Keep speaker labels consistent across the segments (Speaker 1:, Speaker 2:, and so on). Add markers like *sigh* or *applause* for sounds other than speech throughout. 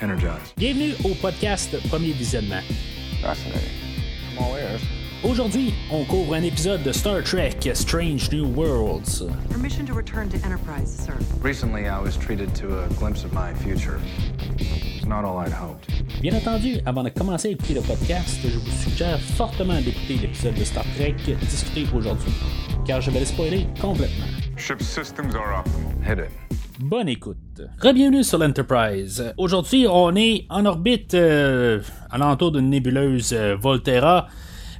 Speaker 1: energized.
Speaker 2: Bienvenue au podcast Premier Visionnement. Aujourd'hui, on couvre un épisode de Star Trek Strange New Worlds.
Speaker 3: Permission to return to Enterprise, sir.
Speaker 1: Recently, I was treated to a glimpse of my future. It's not all I'd hoped.
Speaker 2: Bien entendu, avant de commencer à écouter le podcast, je vous suggère fortement d'écouter l'épisode de Star Trek discuté aujourd'hui, car je vais le spoiler complètement.
Speaker 4: Ship systems are up.
Speaker 1: Hit it.
Speaker 2: Bonne écoute. Bienvenue sur l'Enterprise. Aujourd'hui, on est en orbite euh, alentour d'une nébuleuse euh, Volterra.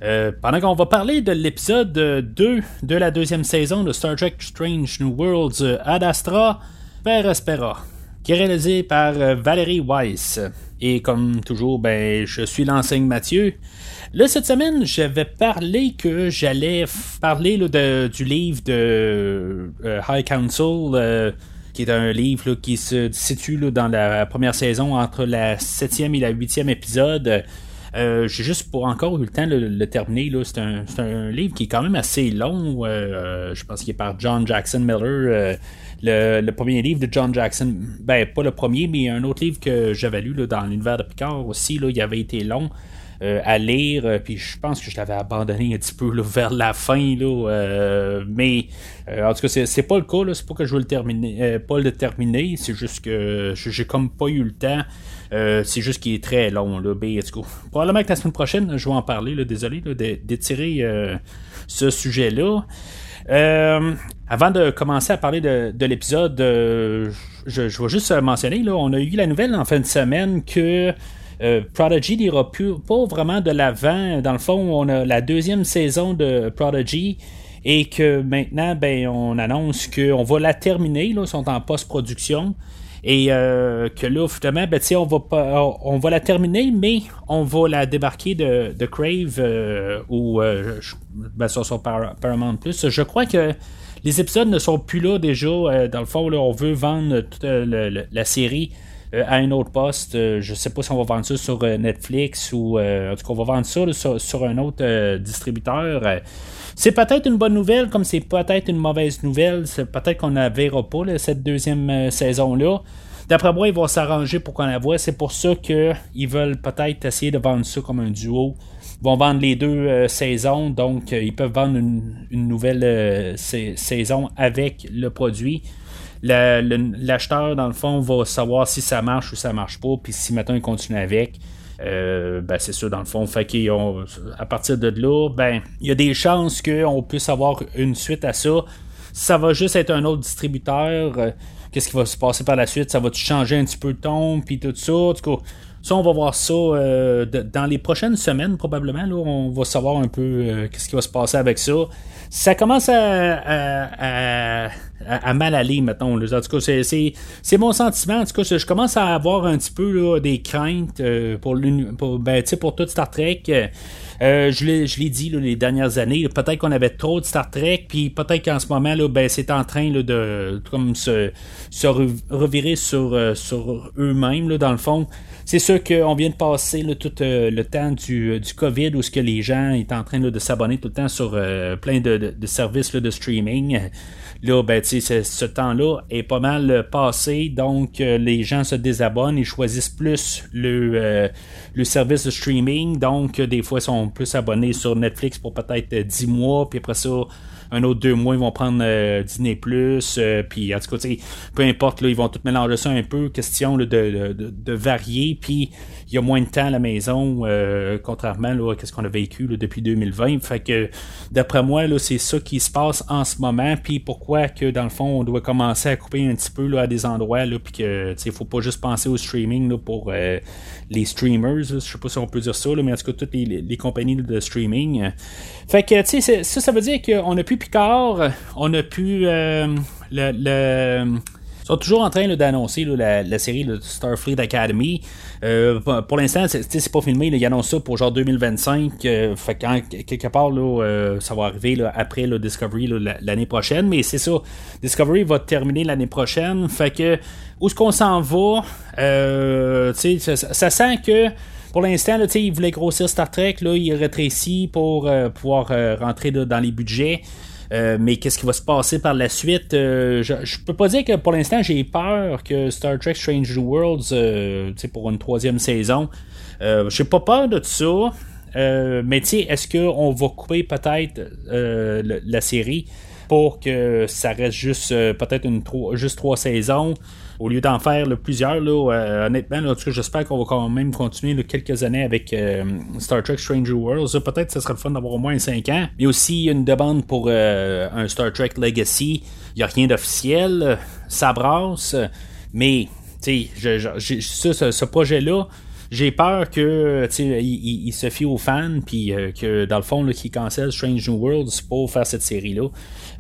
Speaker 2: Euh, pendant qu'on va parler de l'épisode 2 de la deuxième saison de Star Trek Strange New Worlds euh, Ad Astra vers Espera, qui est réalisé par euh, Valérie Weiss. Et comme toujours, ben, je suis l'enseigne Mathieu. Là, cette semaine, j'avais parlé que j'allais parler là, de- du livre de High Council, qui est un livre qui se situe dans la première saison entre la septième et la huitième épisode. Euh, j'ai juste pour encore eu le temps de le, terminer. C'est, un, un livre qui est quand même assez long. euh, euh, je pense qu'il est par John Jackson Miller. le, premier livre de John Jackson, ben pas le premier, mais un autre livre que j'avais lu dans l'univers de Picard aussi, là, il avait été long. Euh, à lire, euh, puis je pense que je l'avais abandonné un petit peu là, vers la fin, là, euh, mais en tout cas, c'est, c'est pas le cas, là, c'est pas que je veux le terminer, pas le terminer, c'est juste que j'ai comme pas eu le temps, c'est juste qu'il est très long, là, ben, en tout cas, probablement que la semaine prochaine, je vais en parler, là, désolé là, d'étirer ce sujet-là. Avant de commencer à parler de, de l'épisode, je, je vais juste mentionner, on a eu la nouvelle en fin de semaine que euh, Prodigy n'ira pas vraiment de l'avant. Dans le fond, on a la deuxième saison de Prodigy et que maintenant, ben, on annonce qu'on va la terminer. Ils sont en post-production. Et euh, que là, finalement, ben, on va pas, on va la terminer, mais on va la débarquer de, Crave euh, ou euh, ben, sur, sur Par- Paramount Plus. Je crois que les épisodes ne sont plus là déjà. Dans le fond, on veut vendre toute la série à un autre poste. Euh, je sais pas si on va vendre ça sur euh, Netflix ou euh, en tout cas, on va vendre ça sur, un autre euh, distributeur. Euh, c'est peut-être une bonne nouvelle, comme c'est peut-être une mauvaise nouvelle. C'est peut-être qu'on ne verra pas cette deuxième euh, saison-là. D'après moi, ils vont s'arranger pour qu'on la voit. C'est pour ça qu'ils veulent peut-être essayer de vendre ça comme un duo. Ils vont vendre les deux euh, saisons, donc euh, ils peuvent vendre une, nouvelle euh, sa- saison avec le produit. L'acheteur, dans le fond, va savoir si ça marche ou ça marche pas, puis si maintenant il continue avec. Euh, ben c'est ça dans le fond. Fait ont- à partir de là, ben il y a des chances qu'on puisse avoir une suite à ça. Ça va juste être un autre distributeur. euh, Qu'est-ce qui va se passer par la suite? Ça va changer un petit peu le ton, puis tout ça. En tout cas, ça, on va voir ça euh, de- dans les prochaines semaines, probablement. Là, on va savoir un peu qu'est-ce qui va se passer avec ça. Ça commence à- à- mal aller, mettons. là. En tout cas, c'est- mon sentiment. En tout cas, je commence à avoir un petit peu des craintes euh, pour, pour, ben, pour tout Star Trek. Euh, euh, je l'ai dit les dernières années, peut-être qu'on avait trop de Star Trek, puis peut-être qu'en ce moment, ben, c'est en train de comme se, se re- revirer sur, sur eux-mêmes, dans le fond. C'est sûr qu'on vient de passer tout le temps du, du COVID où ce que les gens étaient en train de s'abonner tout le temps sur plein de, de- de services de streaming. Là, ben, ce, ce temps-là est pas mal passé, donc euh, les gens se désabonnent, ils choisissent plus le, euh, le service de streaming, donc euh, des fois ils sont plus abonnés sur Netflix pour peut-être euh, 10 mois, puis après ça, un autre deux mois, ils vont prendre euh, Plus, puis en tout cas, peu importe, là, ils vont tout mélanger ça un peu, question de, de, de varier, puis il y a moins de temps à la maison, euh, contrairement à ce qu'on a vécu depuis 2020. Fait que d'après moi, c'est ça qui se passe en ce moment, puis pourquoi que dans le fond, on doit commencer à couper un petit peu à des endroits, là, puis que faut pas juste penser au streaming pour euh, les streamers, je sais pas si on peut dire ça, mais en tout cas, toutes les, compagnies de streaming. Fait que, ça, ça veut dire qu'on a plus Picard, on a plus euh, le, sont toujours en train d'annoncer la, la série là, Starfleet Academy. Euh, pour l'instant, c'est pas filmé. ils annoncent ça pour genre 2025. euh, fait quand quelque part, euh, ça va arriver après le Discovery l'année prochaine. Mais c'est ça. Discovery va terminer l'année prochaine. Fait que où est-ce qu'on s'en va? Ça, sent que pour l'instant, ils voulaient grossir Star Trek, là, il rétrécit pour pouvoir rentrer dans les budgets. Mais qu'est-ce qui va se passer par la suite? Je, je peux pas dire que pour l'instant j'ai peur que Star Trek Strange Worlds, pour une troisième saison, j'ai pas peur de tout ça. mais tu est-ce qu'on va couper peut-être la série pour que ça reste juste peut-être une juste trois saisons? Au lieu d'en faire plusieurs, euh, honnêtement, là, j'espère qu'on va quand même continuer quelques années avec euh, Star Trek Stranger Worlds. Peut-être que ce serait le fun d'avoir au moins 5 ans. Il y a aussi une demande pour euh, un Star Trek Legacy. Il n'y a rien d'officiel. Ça brasse. Mais, tu sais, ce, projet-là, j'ai peur que il, il, se fie aux fans puis que dans le fond qu'il cancelle Strange New Worlds pour faire cette série là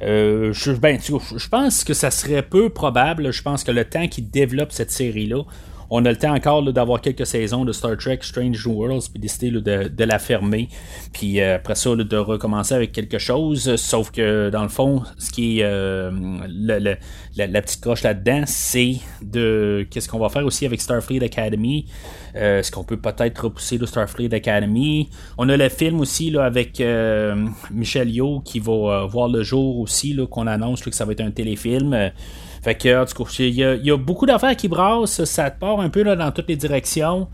Speaker 2: euh, je, ben, je pense que ça serait peu probable. Je pense que le temps qu'il développe cette série-là, on a le temps encore d'avoir quelques saisons de Star Trek Strange New Worlds, puis décider de, la fermer, puis euh, après ça, de recommencer avec quelque chose. Sauf que dans le fond, ce qui est euh, la, petite croche là-dedans, c'est de qu'est-ce qu'on va faire aussi avec Starfleet Academy. Euh, est-ce qu'on peut peut-être repousser le Starfleet Academy? On a le film aussi là, avec Michel Yo qui va voir le jour aussi, qu'on annonce que ça va être un téléfilm. Fait que, tout cas, il y, a beaucoup d'affaires qui brassent, ça part un peu là, dans toutes les directions.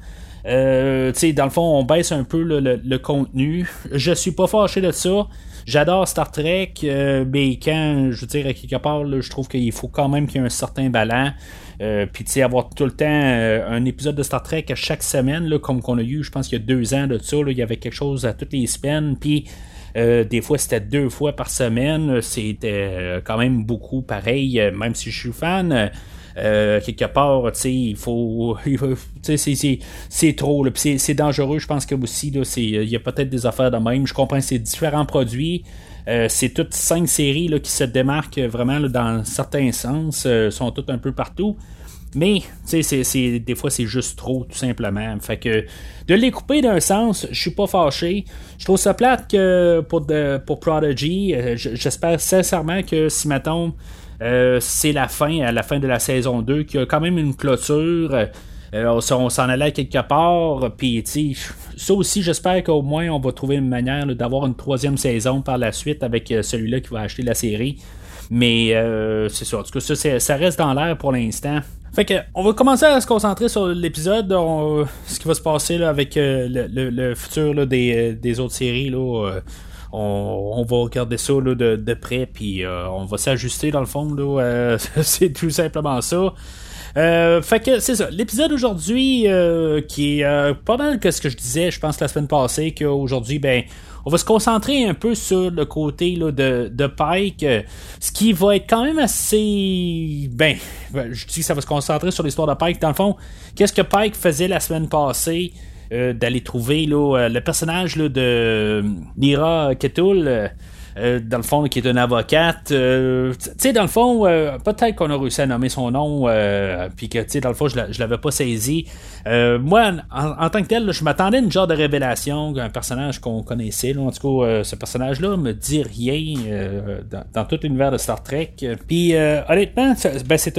Speaker 2: Euh, dans le fond, on baisse un peu le, contenu. Je suis pas fâché de ça. J'adore Star Trek, euh, mais quand, je veux dire, à quelque part, je trouve qu'il faut quand même qu'il y ait un certain ballon. Euh, Puis, tu sais, avoir tout le temps euh, un épisode de Star Trek à chaque semaine, comme qu'on a eu, je pense qu'il y a deux ans de ça, il y avait quelque chose à toutes les semaines. Puis, des fois, c'était deux fois par semaine. C'était quand même beaucoup pareil, même si je suis fan. Quelque part, tu sais, il faut, *laughs* c'est trop, c'est dangereux. Je pense que aussi, il y a peut-être des affaires de même. Je comprends, c'est différents produits. c'est toutes cinq séries là, qui se démarquent vraiment dans certains sens, sont toutes un peu partout. Mais, tu sais, des fois, c'est juste trop, tout simplement. Fait que de les couper d'un sens, je suis pas fâché. Je trouve ça plate pour, Prodigy, euh, j'espère sincèrement que si, mettons, euh, c'est la fin, à la fin de la saison 2, qu'il y a quand même une clôture. Euh, on s'en allait quelque part, puis ça aussi, j'espère qu'au moins on va trouver une manière d'avoir une troisième saison par la suite avec celui-là qui va acheter la série. Mais c'est ça, en tout cas, ça, reste dans l'air pour l'instant. Fait on va commencer à se concentrer sur l'épisode, ce qui va se passer avec euh, le, futur des, des, autres séries. Là, euh, on, va regarder ça de, de, près, puis euh, on va s'ajuster dans le fond. Là, *laughs* c'est tout simplement ça. fait que c'est ça. L'épisode aujourd'hui, qui est pas mal que ce que je disais, je pense la semaine passée, qu'aujourd'hui, ben, on va se concentrer un peu sur le côté de, de Pike, euh, ce qui va être quand même assez... Ben, je dis que ça va se concentrer sur l'histoire de Pike. Dans le fond, qu'est-ce que Pike faisait la semaine passée? euh, d'aller trouver là, euh, le personnage là, de Nira Ketul euh, dans le fond, qui est une avocate. Euh, tu sais, dans le fond, euh, peut-être qu'on a réussi à nommer son nom, puis que, tu sais, dans le fond, je, l'avais pas saisi. moi, en, tant que tel, je m'attendais à une genre de révélation, un personnage qu'on connaissait. en tout cas, ce personnage-là me dit rien dans, tout l'univers de Star Trek. Puis, honnêtement, ben, c'est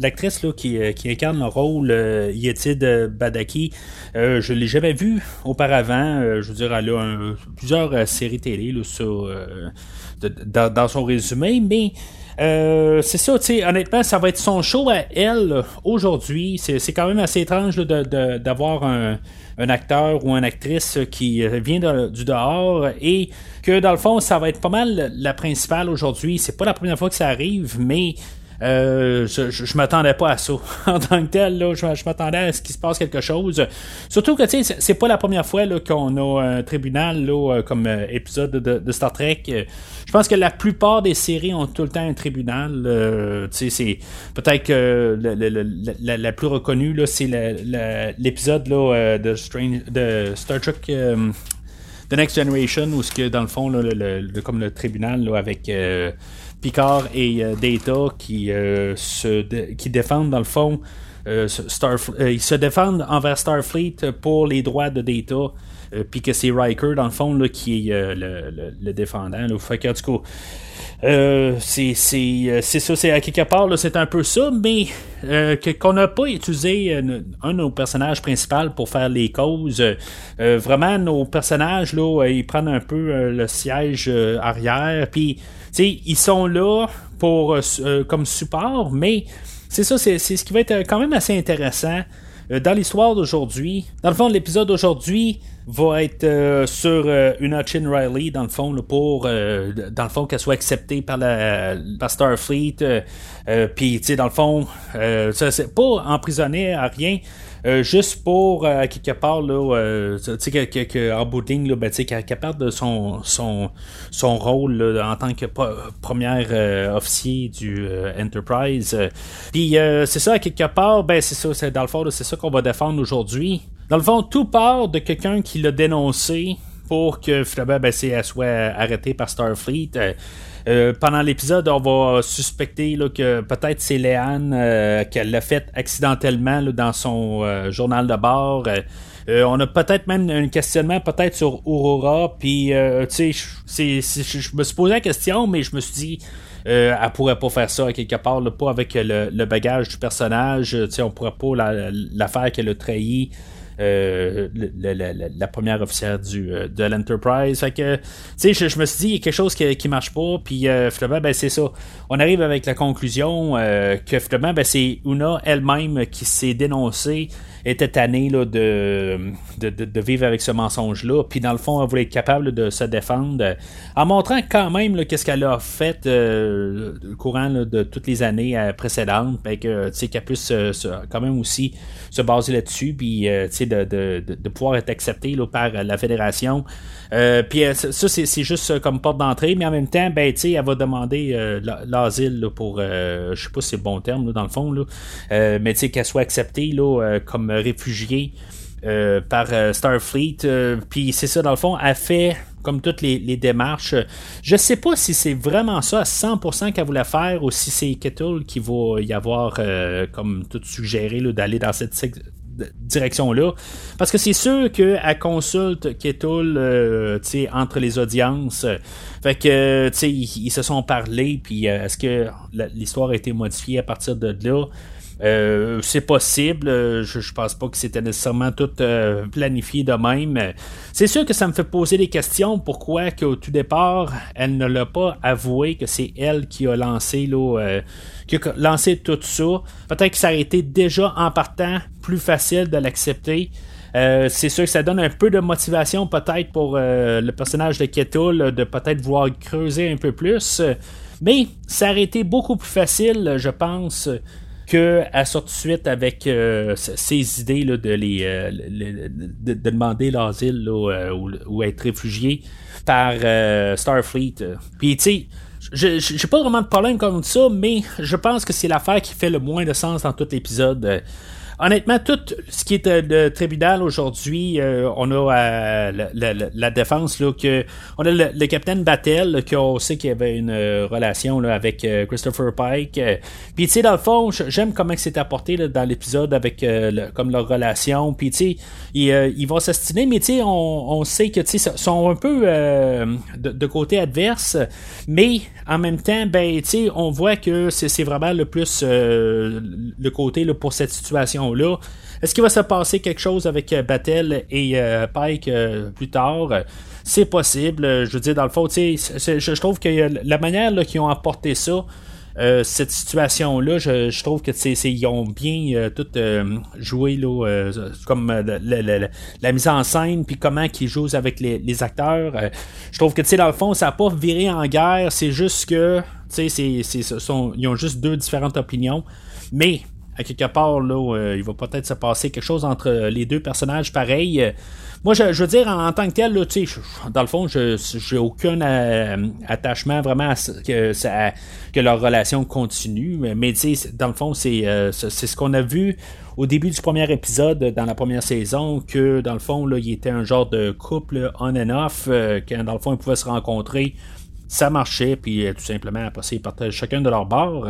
Speaker 2: l'actrice qui, qui, incarne le rôle Yetid Badaki. je l'ai jamais vu auparavant. je veux dire, elle a plusieurs séries télé là, sur dans, son résumé, mais euh, c'est ça, tu honnêtement, ça va être son show à elle aujourd'hui. C'est quand même assez étrange d'avoir un, acteur ou une actrice qui vient du dehors et que dans le fond, ça va être pas mal la principale aujourd'hui. C'est pas la première fois que ça arrive, mais euh, je, je, m'attendais pas à ça. *laughs* en tant que tel, là, je, m'attendais à ce qu'il se passe quelque chose. Surtout que, tu sais, c'est pas la première fois qu'on a un tribunal là, euh, comme euh, épisode de, Star Trek. Je pense que la plupart des séries ont tout le temps un tribunal. tu sais, c'est peut-être que la, plus reconnue, là, c'est l'épisode là, de, Strange, de Star Trek. The Next Generation, où ce que dans le fond, le, comme le tribunal là, avec Picard et euh, Data qui, euh, se qui défendent dans le fond. Euh, ils se défendent envers Starfleet pour les droits de Data. Puis que c'est Riker, dans le fond, là, qui est le, le, défendant. Fait que, du coup, Euh, c'est ça, c'est à quelque part, c'est un peu ça, mais qu'on n'a pas utilisé un de nos personnages principaux pour faire les causes. vraiment, nos personnages, là, ils prennent un peu le siège arrière, puis ils sont là pour comme support, mais c'est ça, c'est ce qui va être quand même assez intéressant dans l'histoire d'aujourd'hui. Dans le fond, l'épisode d'aujourd'hui, va être euh, sur euh, une Chin Riley dans le fond pour euh, dans le fond qu'elle soit acceptée par la par Starfleet puis tu sais dans le fond c'est pas emprisonné à rien juste pour quelque part là tu sais en bout de ligne là, ben, qu'elle perde son son son rôle en tant que première officier du Enterprise. Puis c'est ça quelque part ben c'est ça c'est dans le fond c'est ça qu'on va défendre aujourd'hui. Dans le fond, tout part de quelqu'un qui l'a dénoncé pour que finalement ben, elle soit arrêtée par Starfleet. Euh, euh, pendant l'épisode, on va suspecter que peut-être c'est Léane euh, qu'elle l'a fait accidentellement dans son journal de bord. on a peut-être même un questionnement peut-être sur Aurora. Puis, tu sais, je me suis posé la question, mais je me suis dit, elle pourrait pas faire ça quelque part, pas avec le, bagage du personnage. Sais, on pourrait pas la, la faire qu'elle a trahi. Euh, la, première officière du, euh, de l'Enterprise. Fait que, tu sais, je, me suis dit, il y a quelque chose qui, qui marche pas, puis euh, ben, c'est ça. On arrive avec la conclusion que finalement, ben, c'est Una elle-même qui s'est dénoncée était tannée là, de, de, vivre avec ce mensonge-là. Puis dans le fond, elle voulait être capable de se défendre en montrant quand même qu'est-ce qu'elle a fait euh, au courant de toutes les années euh, précédentes. Ben, que, qu'elle puisse quand même aussi se baser là-dessus. Puis euh, de, de, de, pouvoir être acceptée là, par la fédération. puis ça, c'est, juste comme porte d'entrée. Mais en même temps, ben, elle va demander l'asile pour, je sais pas si c'est le bon terme dans le fond. Là, mais qu'elle soit acceptée là, comme réfugiés euh, par euh, Starfleet. Euh, puis c'est ça, dans le fond, elle fait comme toutes les, démarches. Je sais pas si c'est vraiment ça à 100% qu'elle voulait faire ou si c'est Kettle qui va y avoir comme tout suggéré d'aller dans cette direction-là. Parce que c'est sûr qu'elle consulte Kettle entre les audiences. Fait que, ils, ils, se sont parlé, puis est-ce que l'histoire a été modifiée à partir de là? Euh, c'est possible. Euh, je, je pense pas que c'était nécessairement tout euh, planifié de même. C'est sûr que ça me fait poser des questions. Pourquoi qu'au tout départ, elle ne l'a pas avoué que c'est elle qui a lancé là, qui a lancé tout ça? Peut-être que ça aurait été déjà en partant plus facile de l'accepter. c'est sûr que ça donne un peu de motivation peut-être pour le personnage de Kettle de peut-être vouloir creuser un peu plus. Mais ça aurait été beaucoup plus facile, je pense, qu'elle sort tout de suite avec euh, ses idées de, les, euh, de, demander l'asile euh, ou, être réfugié par Starfleet. Puis tu sais, j'ai pas vraiment de problème comme ça, mais je pense que c'est l'affaire qui fait le moins de sens dans tout l'épisode honnêtement, tout ce qui est euh, de tribunal aujourd'hui, euh, on a euh, la, défense, là, que on a le, capitaine Battel, qu'on sait qu'il y avait une relation là, avec Christopher Pike. Puis, tu sais, dans le fond, j'aime comment c'est apporté là, dans l'épisode avec comme leur relation. Puis, tu sais, ils, vont s'astiner, mais tu sais, on, on, sait que, tu sais, sont un peu de, côté adverse, mais en même temps, ben, tu sais, on voit que c'est vraiment le plus le côté là, pour cette situation là Est-ce qu'il va se passer quelque chose avec euh, Battle et euh, Pike euh, plus tard? C'est possible. Je veux dire, dans le fond, je, trouve que la manière qu'ils ont apporté ça, cette situation-là, je, trouve que ils ont bien tout joué là, comme la, mise en scène, puis comment ils jouent avec les, acteurs. je trouve que dans le fond, ça n'a pas viré en guerre, c'est juste que ils ont juste deux différentes opinions. Mais à quelque part, là, euh, il va peut-être se passer quelque chose entre les deux personnages pareils. Euh, moi, je, veux dire, en, tant que tel, là, dans le fond, je j'ai aucun euh, attachement vraiment à ce, que, ça, leur relation continue. Mais dans le fond, c'est ce qu'on a vu au début du premier épisode dans la première saison, que dans le fond, là, il était un genre de couple on and off, quand dans le fond, ils pouvaient se rencontrer. Ça marchait, puis tout simplement, après, ils partaient chacun de leur bord.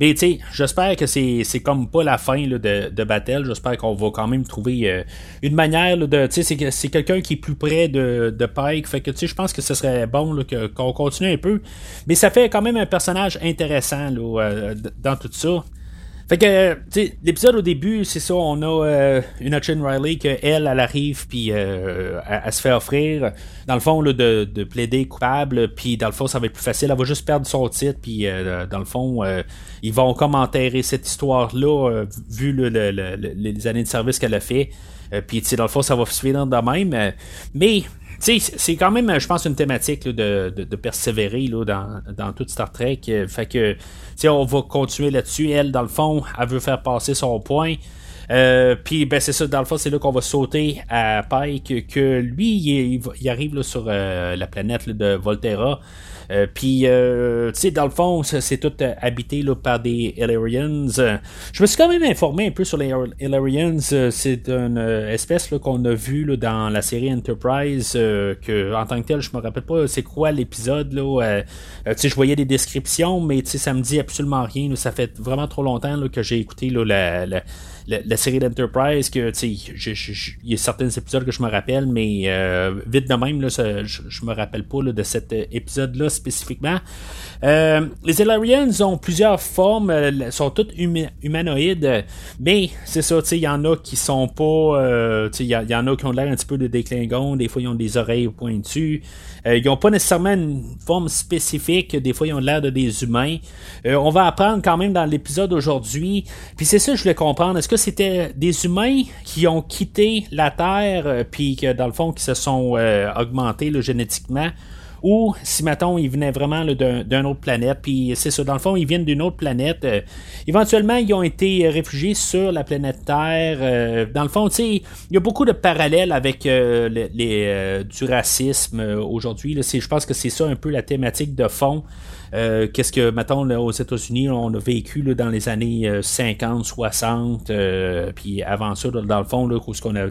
Speaker 2: Mais tu sais, j'espère que c'est, comme pas la fin de, de Battle. J'espère qu'on va quand même trouver euh, une manière de. Tu sais, c'est, quelqu'un qui est plus près de, de Pike. Fait que tu sais, je pense que ce serait bon qu'on continue un peu. Mais ça fait quand même un personnage intéressant là, dans tout ça. Fait que, tu l'épisode au début, c'est ça, on a euh, une Chin Riley que elle, elle arrive, puis euh, elle, se fait offrir, dans le fond, là, de, de, plaider coupable, puis dans le fond, ça va être plus facile, elle va juste perdre son titre, puis euh, dans le fond, ils vont comme enterrer cette histoire-là, vu le, les années de service qu'elle a fait, puis tu sais, dans le fond, ça va suivre de même, mais c'est quand même, je pense, une thématique de, de, persévérer là, dans, dans toute Star Trek. Fait que, on va continuer là-dessus. Elle, dans le fond, elle veut faire passer son point. Euh, puis ben c'est ça, dans le fond, c'est là qu'on va sauter à Pike, que lui, il, arrive là, sur euh, la planète de Volterra. Euh, puis, euh, tu sais, dans le fond, c'est tout euh, habité là, par des Illyrians. je me suis quand même informé un peu sur les Illyrians. c'est une espèce qu'on a vu là, dans la série Enterprise, que en tant que tel, je me rappelle pas c'est quoi l'épisode. là tu sais, je voyais des descriptions, mais tu sais, ça me dit absolument rien. ça fait vraiment trop longtemps que j'ai écouté là, la la, série d'Enterprise, que il y a certains épisodes que je me rappelle, mais euh, vite de même, là, je, je me rappelle pas de cet épisode-là spécifiquement. Euh, les Ilarians ont plusieurs formes, euh, sont toutes humanoïdes, mais c'est ça, il y en a qui sont pas. il y, en a qui ont l'air un petit peu de déclingons, des fois ils ont des oreilles pointues. ils n'ont pas nécessairement une forme spécifique, des fois ils ont l'air de des humains. on va apprendre quand même dans l'épisode aujourd'hui. Puis c'est ça je voulais comprendre. Est-ce c'était des humains qui ont quitté la Terre, euh, puis que dans le fond, qui se sont euh, augmentés génétiquement, ou si, mettons, ils venaient vraiment d'une autre planète, puis c'est ça, dans le fond, ils viennent d'une autre planète. Euh, éventuellement, ils ont été réfugiés sur la planète Terre. dans le fond, tu sais, il y a beaucoup de parallèles avec les, du racisme aujourd'hui. Je pense que c'est ça un peu la thématique de fond. Euh, qu'est-ce que, mettons, aux États-Unis, on a vécu dans les années 50, euh, 60, euh, puis avant ça, dans le fond, là, où qu'on a,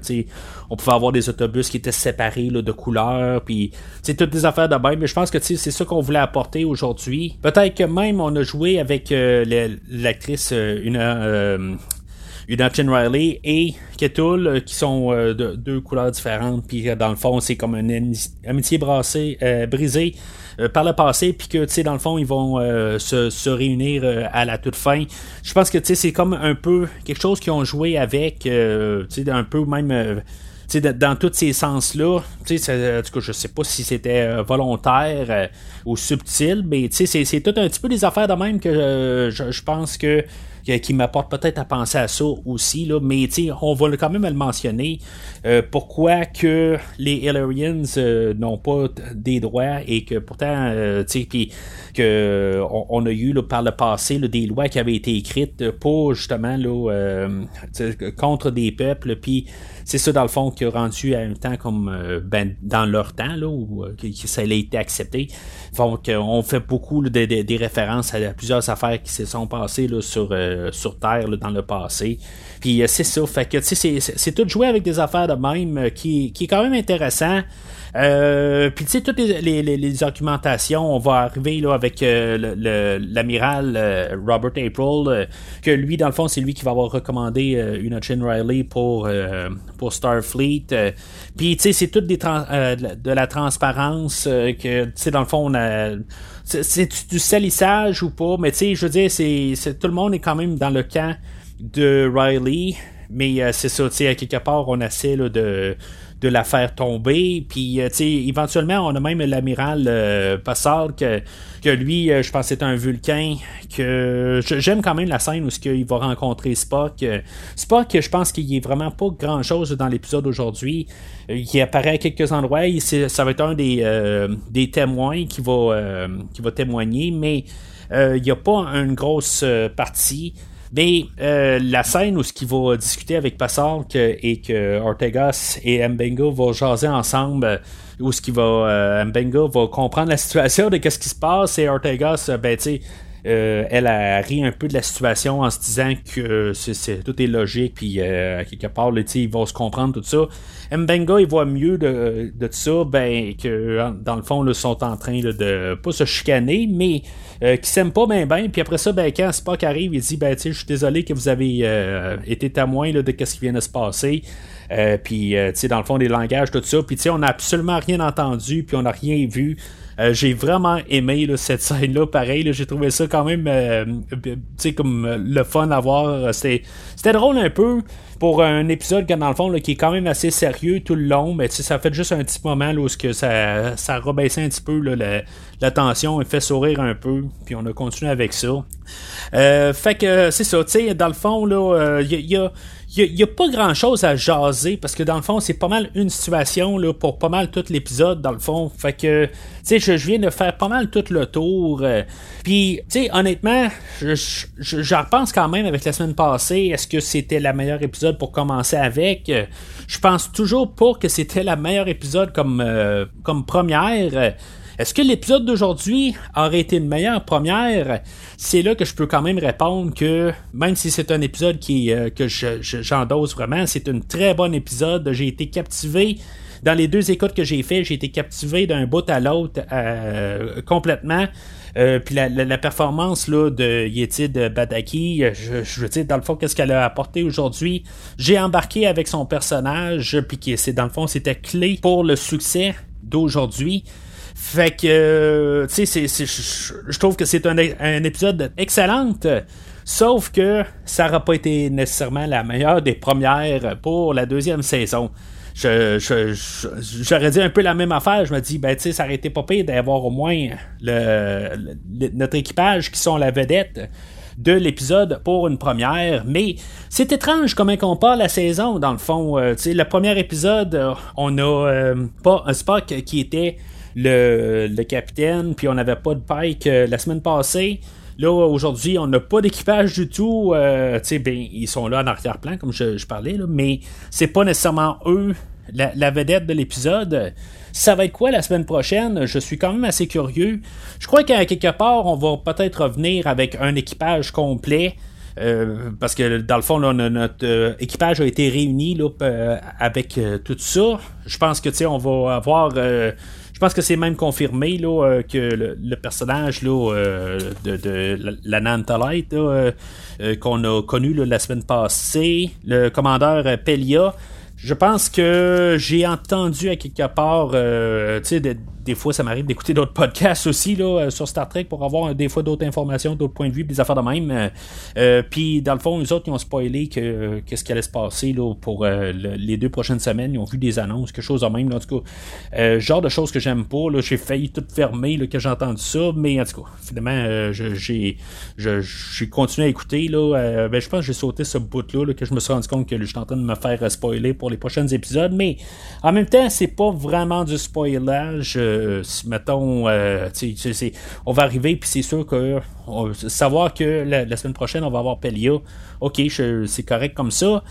Speaker 2: on pouvait avoir des autobus qui étaient séparés de couleurs, puis toutes des affaires de mais je pense que c'est ça qu'on voulait apporter aujourd'hui. Peut-être que même on a joué avec l'actrice une une Riley et Ketul qui sont de deux couleurs différentes puis dans le fond c'est comme une amitié brassée brisée euh, par le passé, puis que, tu sais, dans le fond, ils vont euh, se, réunir euh, à la toute fin. Je pense que, tu sais, c'est comme un peu quelque chose qu'ils ont joué avec, tu sais, un peu même dans tous ces sens-là, en tout cas, je sais pas si c'était volontaire ou subtil, mais c'est tout un petit peu des affaires de même que je, pense que qui m'apporte peut-être à penser à ça aussi, là, mais on va quand même le mentionner. Euh, pourquoi que les Illyrians euh, n'ont pas des droits et que pourtant, euh, puis que on, a eu par le passé des lois qui avaient été écrites pour justement là, contre des peuples, puis c'est ça, dans le fond, qui a rendu à un temps comme euh, ben, dans leur temps, là, où euh, ça a été accepté. Donc, on fait beaucoup des références à, plusieurs affaires qui se sont passées là, sur, euh, sur Terre dans le passé. Puis c'est ça, fait que c'est tout joué avec des affaires de même qui, qui est quand même intéressant. Euh, puis tu sais, toutes les, les, argumentations, on va arriver là avec euh, l'amiral euh, Robert April, que lui, dans le fond, c'est lui qui va avoir recommandé une Chin Riley pour, pour Starfleet. Puis tu sais, c'est tout des de la transparence que, tu sais, dans le fond, on a c'est du salissage ou pas, mais tu sais, je veux dire, c'est tout le monde est quand même dans le camp de Riley, mais c'est ça, tu sais, à quelque part, on essaie là, de de la faire tomber. Puis, euh, tu sais, éventuellement, on a même l'amiral euh, Passard que, lui, euh, je pense, c'est un vulcain. Que j'aime quand même la scène où il va rencontrer Spock. Spock, je pense qu'il est vraiment pas grand chose dans l'épisode aujourd'hui. Il apparaît à quelques endroits. ça va être un des, témoins qui va témoigner, mais il n'y a pas une grosse partie. Mais euh, la scène où ce qu'il va discuter avec Passard et que Ortegas et Mbenga vont jaser ensemble, où ce qui va euh, Mbenga va comprendre la situation de qu'est-ce qui se passe et Ortegas, ben tu sais elle a ri un peu de la situation en se disant que c'est, tout est logique, puis à quelque part, ils vont se comprendre, tout ça. Mbenga, il voit mieux de, de ça, ben, que dans le fond, ils sont en train de pas se chicaner, mais euh, qui s'aiment pas bien, bien. Puis après ça, ben, quand Spock arrive, il dit ben, je suis désolé que vous avez euh, été témoin de ce qui vient de se passer. Euh, puis, tu sais, dans le fond, des langages, tout ça. Puis, tu sais, on n'a absolument rien entendu, puis on n'a rien vu. j'ai vraiment aimé cette *laughs* scène-là, pareil. j'ai trouvé ça quand même, tu sais, comme le fun à voir. C'était, drôle un peu pour un épisode dans le fond qui est quand même assez sérieux tout le long, mais ça fait juste un petit moment là, où ça, ça rebaissait un petit peu la, tension et fait sourire un peu, puis on a continué avec ça. Euh, fait que c'est ça, tu sais, dans le fond, là, il euh, y a il n'y a, pas grand chose à jaser parce que dans le fond, c'est pas mal une situation là, pour pas mal tout l'épisode, dans le fond. Fait que, tu sais, je, viens de faire pas mal tout le tour. Euh, puis, tu sais, honnêtement, je, je, repense quand même avec la semaine passée. Est-ce que c'était la meilleure épisode pour commencer avec? Je pense toujours pas que c'était la meilleure épisode comme, euh, comme première. Est-ce que l'épisode d'aujourd'hui aurait été une meilleure première? C'est là que je peux quand même répondre que même si c'est un épisode euh, que j'endosse vraiment, c'est un très bon épisode. J'ai été captivé dans les deux écoutes que j'ai fait, j'ai été captivé d'un bout à l'autre euh, complètement. Euh, puis la, performance là, de Yetid Badaki, je, veux dire, dans le fond, qu'est-ce qu'elle a apporté aujourd'hui? J'ai embarqué avec son personnage, puis c'est dans le fond, c'était clé pour le succès d'aujourd'hui. Fait que, euh, tu sais, je trouve que c'est un, épisode excellent. Sauf que ça n'aura pas été nécessairement la meilleure des premières pour la deuxième saison. j'aurais dit un peu la même affaire. Je me dis, ben, tu sais, ça aurait été pas pire d'avoir au moins notre équipage qui sont la vedette de l'épisode pour une première, mais c'est étrange comment on part la saison, dans le fond. Euh, le premier épisode, on a euh, pas un Spock qui était le, capitaine, puis on n'avait pas de Pike euh, la semaine passée. Là, aujourd'hui, on n'a pas d'équipage du tout. Euh, ben, ils sont là en arrière-plan, comme je, parlais, là, mais c'est pas nécessairement eux la, vedette de l'épisode. Ça va être quoi la semaine prochaine? Je suis quand même assez curieux. Je crois qu'à quelque part, on va peut-être revenir avec un équipage complet. Euh, parce que dans le fond, notre équipage a été réuni là, avec tout ça. Je pense que on va avoir pense que c'est même confirmé là, euh, que le, personnage là, euh, de, la, Nantalite euh, qu'on a connu la semaine passée, le commandeur Pelia, je pense que j'ai entendu à quelque part, tu sais, des fois, ça m'arrive d'écouter d'autres podcasts aussi là, euh, sur Star Trek pour avoir des fois d'autres informations, d'autres points de vue, des affaires de même. Euh, euh, puis, dans le fond, les autres, ils ont spoilé que qu'est-ce qui allait se passer là, pour les deux prochaines semaines. Ils ont vu des annonces, quelque chose de même. en tout cas, genre de choses que j'aime pas. Là, j'ai failli tout fermer que j'ai entendu ça. Mais en tout cas, finalement, j'ai, j'ai continué à écouter. Là, ben, je pense que j'ai sauté ce bout-là que je me suis rendu compte que je suis en train de me faire spoiler pour les prochains épisodes. Mais en même temps, c'est pas vraiment du spoilage. Euh, mettons, euh, on va arriver, puis c'est sûr que savoir que la, semaine prochaine, on va avoir Pelia, ok, c'est correct comme ça.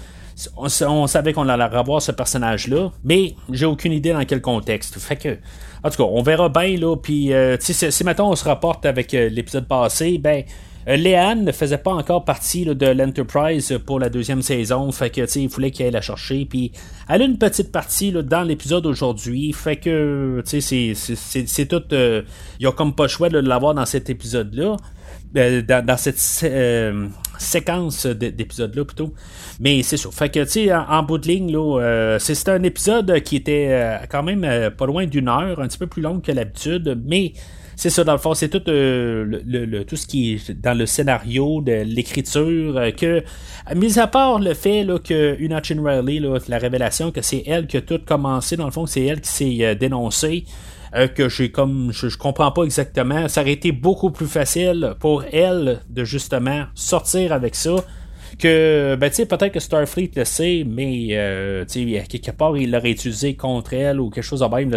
Speaker 2: On, savait qu'on allait avoir ce personnage-là, mais j'ai aucune idée dans quel contexte. Fait que, en tout cas, on verra bien, là, puis euh, si, mettons, on se rapporte avec l'épisode passé, ben, Léane ne faisait pas encore partie de l'Enterprise pour la deuxième saison, fait que il fallait qu'il aille la chercher. Puis elle a une petite partie dans l'épisode aujourd'hui, fait que c'est tout. Euh, il y a comme pas le choix de l'avoir dans cet épisode-là. Euh, dans, cette séquence d'épisodes-là plutôt. Mais c'est sûr. Fait que, tu sais, en, bout de ligne, là, c'est un épisode qui était quand même pas loin d'une heure, un petit peu plus long que l'habitude, mais c'est ça, dans le fond, c'est tout, euh, le, tout ce qui est dans le scénario, de l'écriture, euh, que, mis à part le fait que Una Riley, la révélation que c'est elle qui a tout commencé, dans le fond, c'est elle qui s'est euh, dénoncée. que j'ai comme je, je, comprends pas exactement. Ça aurait été beaucoup plus facile pour elle de justement sortir avec ça que, ben, peut-être que Starfleet le sait, mais, euh, sais, quelque part, il l'aurait utilisé contre elle ou quelque chose de même,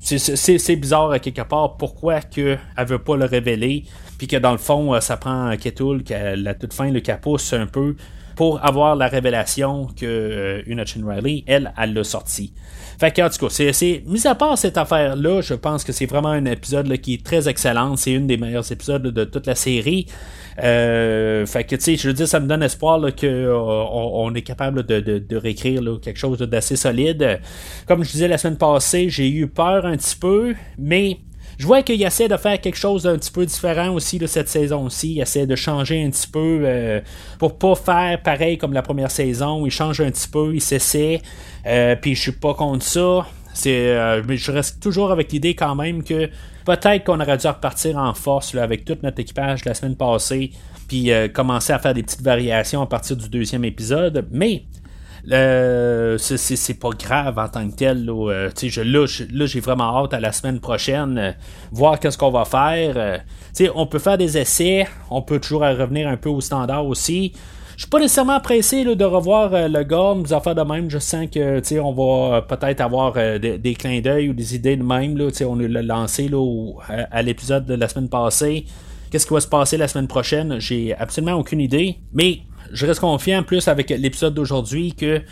Speaker 2: c'est bizarre à quelque part pourquoi que elle veut pas le révéler, puis que dans le fond, euh, ça prend Ketul, qu'à la toute fin, le capousse un peu pour avoir la révélation que euh, Chin Riley, elle, elle l'a sorti. Fait que, en tout cas, c'est, mis à part cette affaire-là, je pense que c'est vraiment un épisode qui est très excellent. C'est une des meilleurs épisodes de toute la série. Euh, fait que, tu sais, je veux dire, ça me donne espoir qu'on euh, on est capable de, réécrire quelque chose d'assez solide. Comme je disais la semaine passée, j'ai eu peur un petit peu, mais je vois qu'il essaie de faire quelque chose d'un petit peu différent aussi de cette saison-ci. Il essaie de changer un petit peu euh, pour pas faire pareil comme la première saison. Il change un petit peu, il s'essaie. Euh, puis je suis pas contre ça. C'est, euh, mais je reste toujours avec l'idée quand même que peut-être qu'on aurait dû repartir en force avec tout notre équipage la semaine passée, puis commencer à faire des petites variations à partir du deuxième épisode. Mais euh, c'est pas grave en tant que tel. Là, euh, je, là, j'ai vraiment hâte à la semaine prochaine, euh, voir qu'est-ce qu'on va faire. on peut faire des essais, on peut toujours revenir un peu au standard aussi. Je suis pas nécessairement pressé de revoir le Gorn, nous affaires de même. Je sens que on va peut-être avoir des, clins d'œil ou des idées de même. Là, on l'a lancé là, à, l'épisode de la semaine passée. Qu'est-ce qui va se passer la semaine prochaine? J'ai absolument aucune idée. Mais je reste confiant plus avec l'épisode d'aujourd'hui que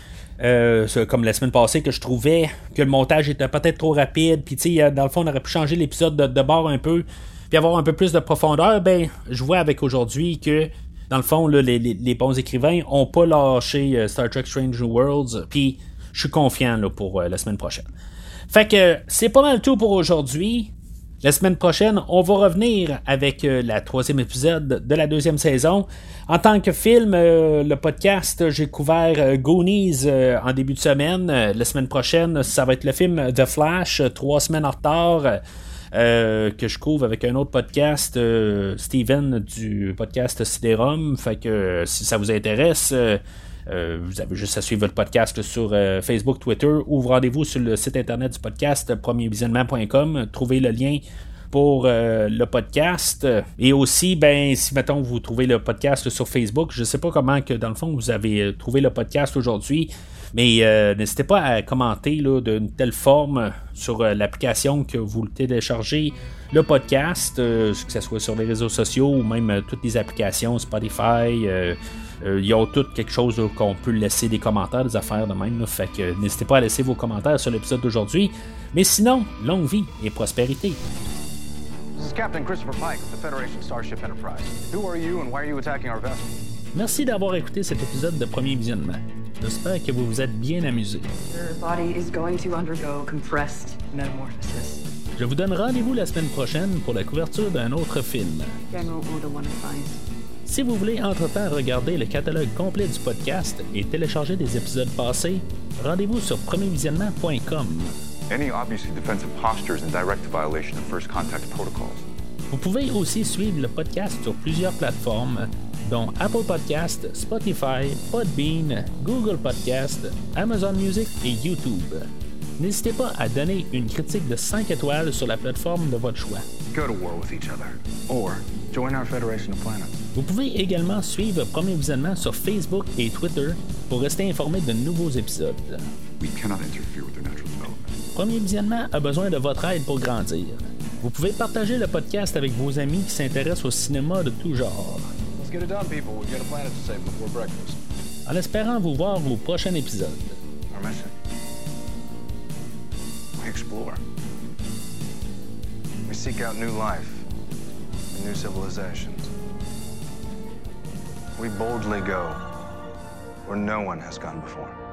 Speaker 2: euh, comme la semaine passée que je trouvais que le montage était peut-être trop rapide. Puis tu sais dans le fond on aurait pu changer l'épisode de, bord un peu puis avoir un peu plus de profondeur. Ben je vois avec aujourd'hui que dans le fond les, bons écrivains ont pas lâché euh, Star Trek Strange New Worlds. Puis je suis confiant pour euh, la semaine prochaine. Fait que c'est pas mal tout pour aujourd'hui la semaine prochaine, on va revenir avec euh, la troisième épisode de la deuxième saison. En tant que film, euh, le podcast, j'ai couvert euh, Goonies en début de semaine. la semaine prochaine, ça va être le film The Flash, trois semaines en retard. que je couvre avec un autre podcast, Steven du podcast Sidérum. Fait que si ça vous intéresse, euh, vous avez juste à suivre le podcast sur euh, Facebook, Twitter ou rendez-vous sur le site internet du podcast premiervisionnement.com. Trouvez le lien pour euh, le podcast. Et aussi, ben, si mettons vous trouvez le podcast sur Facebook, je ne sais pas comment que dans le fond vous avez trouvé le podcast aujourd'hui. Mais n'hésitez pas à commenter d'une telle forme sur l'application que vous téléchargez le podcast, que ce soit sur les réseaux sociaux ou même toutes les applications, Spotify, euh, ils ont tout quelque chose qu'on peut laisser des commentaires, des affaires de même. fait que n'hésitez pas à laisser vos commentaires sur l'épisode d'aujourd'hui. Mais sinon, longue vie et prospérité. Merci d'avoir écouté cet épisode de Premier Visionnement. J'espère que vous vous êtes bien amusé. Je vous donne rendez-vous la semaine prochaine pour la couverture d'un autre film. Si vous voulez entre-temps regarder le catalogue complet du podcast et télécharger des épisodes passés, rendez-vous sur premiervisionnement.com. Vous pouvez aussi suivre le podcast sur plusieurs plateformes, dont Apple Podcast, Spotify, Podbean, Google Podcast, Amazon Music et YouTube. N'hésitez pas à donner une critique de 5 étoiles sur la plateforme de votre choix. Vous pouvez également suivre Premier Visionnement sur Facebook et Twitter pour rester informé de nouveaux épisodes. Premier Visionnement a besoin de votre aide pour grandir. Vous pouvez partager le podcast avec vos amis qui s'intéressent au cinéma de tout genre. En espérant vous voir au prochain épisode. We seek out new life and new civilizations. We boldly go where no one has gone before.